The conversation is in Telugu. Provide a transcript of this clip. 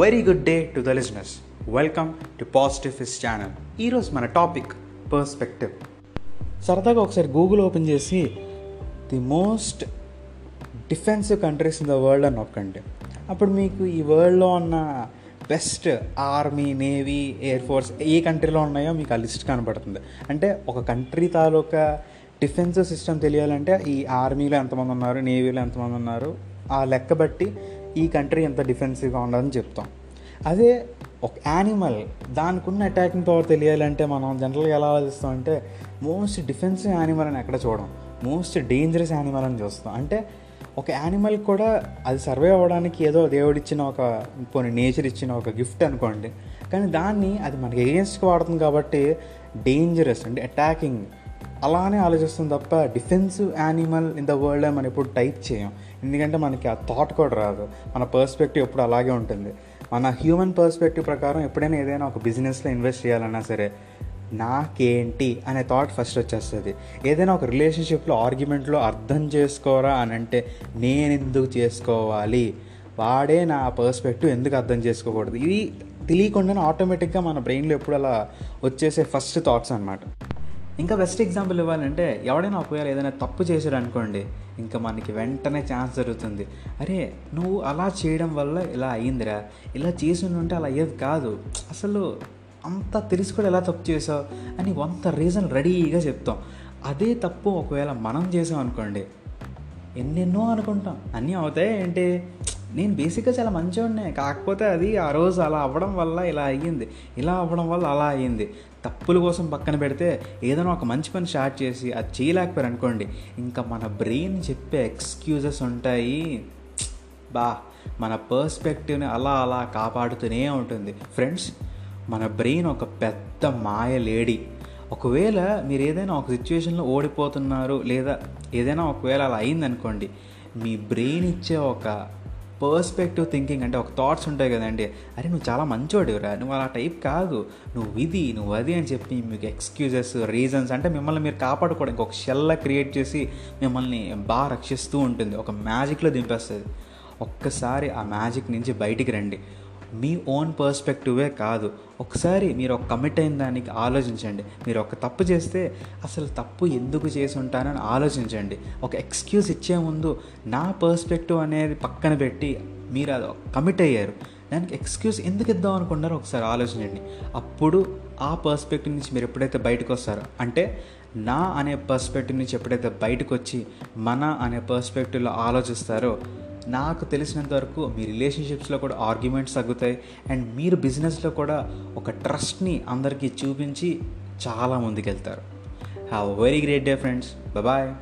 Very good day to the listeners welcome to positive ఫిస్ channel ఈరోజు మన టాపిక్ పర్స్పెక్టివ్ సరదాగా ఒకసారి గూగుల్ ఓపెన్ చేసి the most defensive countries in the world అని నొక్కండి. అప్పుడు మీకు ఈ వరల్డ్లో ఉన్న best army navy air force ఏ కంట్రీలో ఉన్నాయో మీకు ఆ లిస్ట్ కనబడుతుంది. అంటే ఒక కంట్రీ తాలూకా డిఫెన్సివ్ సిస్టమ్ తెలియాలంటే ఈ ఆర్మీలో ఎంతమంది ఉన్నారు నేవీలో ఎంతమంది ఉన్నారు ఆ లెక్క బట్టి ఈ కంట్రీ ఎంత డిఫెన్సివ్గా ఉండదని చెప్తాం. అదే ఒక యానిమల్ దానికి ఉన్న అటాకింగ్ పవర్ తెలియాలంటే మనం జనరల్గా ఎలా ఆలోచిస్తాం అంటే మోస్ట్ డిఫెన్సివ్ యానిమల్ అని ఎక్కడ చూడం. మోస్ట్ డేంజరస్ యానిమల్ అని చూస్తాం. అంటే ఒక యానిమల్ కూడా అది సర్వే అవ్వడానికి ఏదో దేవుడిచ్చిన ఒక కొన్ని నేచర్ ఇచ్చిన ఒక గిఫ్ట్ అనుకోండి. కానీ దాన్ని అది మనకి ఎగెన్స్ట్గా వాడుతుంది కాబట్టి డేంజరస్ అంటే అటాకింగ్ అలానే ఆలోచిస్తుంది తప్ప defensive animal in the world మనం ఎప్పుడు టైప్ చేయం. ఎందుకంటే మనకి ఆ థాట్ కూడా రాదు. మన పర్స్పెక్టివ్ ఎప్పుడు అలాగే ఉంటుంది. మన హ్యూమన్ పర్స్పెక్టివ్ ప్రకారం ఎప్పుడైనా ఏదైనా ఒక బిజినెస్లో ఇన్వెస్ట్ చేయాలన్నా సరే నాకేంటి అనే థాట్ ఫస్ట్ వచ్చేస్తుంది. ఏదైనా ఒక రిలేషన్షిప్లో ఆర్గ్యుమెంట్లో అర్థం చేసుకోరా అని అంటే నేను ఎందుకు చేసుకోవాలి? వాడే నా పర్స్పెక్టివ్ ఎందుకు అర్థం చేసుకోకూడదు? ఇది తెలియకుండానే ఆటోమేటిక్గా మన బ్రెయిన్లో ఎప్పుడు అలా వచ్చేసే ఫస్ట్ థాట్స్ అనమాట ఇంకా బెస్ట్ ఎగ్జాంపుల్ ఇవ్వాలంటే ఎవడైనా ఒకవేళ ఏదైనా తప్పు చేశాడు అనుకోండి ఇంకా మనకి వెంటనే ఛాన్స్ జరుగుతుంది. అరే నువ్వు అలా చేయడం వల్ల ఇలా అయ్యిందిరా ఇలా చేసి ఉంటే అలా అయ్యేది కాదు. అసలు అంత తెలిసి కూడా ఎలా తప్పు చేసావు అని వంత రీజన్ రెడీగా చెప్తాం. అదే తప్పు ఒకవేళ మనం చేసాం అనుకోండి ఎన్నెన్నో అనుకుంటాం. అన్నీ అవుతాయి ఏంటి? నేను బేసిక్గా చాలా మంచివాడినే కాకపోతే అది ఆ రోజు అలా అవ్వడం వల్ల ఇలా అయ్యింది. ఇలా అవ్వడం వల్ల అలా అయ్యింది. తప్పుల కోసం పక్కన పెడితే ఏదైనా ఒక మంచి పని స్టార్ట్ చేసి అది చేయలేకపోయారు అనుకోండి. ఇంకా మన బ్రెయిన్ చెప్పే ఎక్స్క్యూజెస్ ఉంటాయి. బా మన పర్స్పెక్టివ్ని అలా అలా కాపాడుతూనే ఉంటుంది. ఫ్రెండ్స్ మన బ్రెయిన్ ఒక పెద్ద మాయ లేడీ. ఒకవేళ మీరు ఏదైనా ఒక సిచ్యువేషన్లో ఓడిపోతున్నారు లేదా ఏదైనా ఒకవేళ అలా అయిందనుకోండి మీ బ్రెయిన్ ఇచ్చే ఒక పర్స్పెక్టివ్ థింకింగ్ అంటే ఒక థాట్స్ ఉంటాయి కదండి. అరే నువ్వు చాలా మంచివాడివిరా నువ్వు అలా టైప్ కాదు. నువ్వు ఇది నువ్వు అది అని చెప్పి మీకు ఎక్స్క్యూజెస్ రీజన్స్ అంటే మిమ్మల్ని మీరు కాపాడుకోవడానికి ఒక షెల్లా క్రియేట్ చేసి మిమ్మల్ని బాగా రక్షిస్తూ ఉంటుంది. ఒక మ్యాజిక్లో దింపేస్తుంది. ఒక్కసారి ఆ మ్యాజిక్ నుంచి బయటికి రండి. మీ ఓన్ పర్స్పెక్టివే కాదు. ఒకసారి మీరు ఒక కమిట్ అయిన దానికి ఆలోచించండి. మీరు ఒక తప్పు చేస్తే అసలు తప్పు ఎందుకు చేసి ఉంటానని ఆలోచించండి. ఒక ఎక్స్క్యూజ్ ఇచ్చే ముందు నా పర్స్పెక్టివ్ అనేది పక్కన పెట్టి మీరు అది కమిట్ అయ్యారు. దానికి ఎక్స్క్యూజ్ ఎందుకు ఇద్దాం అనుకున్నారో ఒకసారి ఆలోచించండి. అప్పుడు ఆ పర్స్పెక్టివ్ నుంచి మీరు ఎప్పుడైతే బయటకు వస్తారో అంటే నా అనే పర్స్పెక్టివ్ నుంచి ఎప్పుడైతే బయటకు వచ్చి మన అనే పర్స్పెక్టివ్లో ఆలోచిస్తారో నాకు తెలిసినంత వరకు మీ రిలేషన్షిప్స్లో కూడా ఆర్గ్యుమెంట్స్ తగ్గుతాయి. అండ్ మీరు బిజినెస్లో కూడా ఒక ట్రస్ట్ని అందరికీ చూపించి చాలా ముందుకెళ్తారు. Have very great day friends bye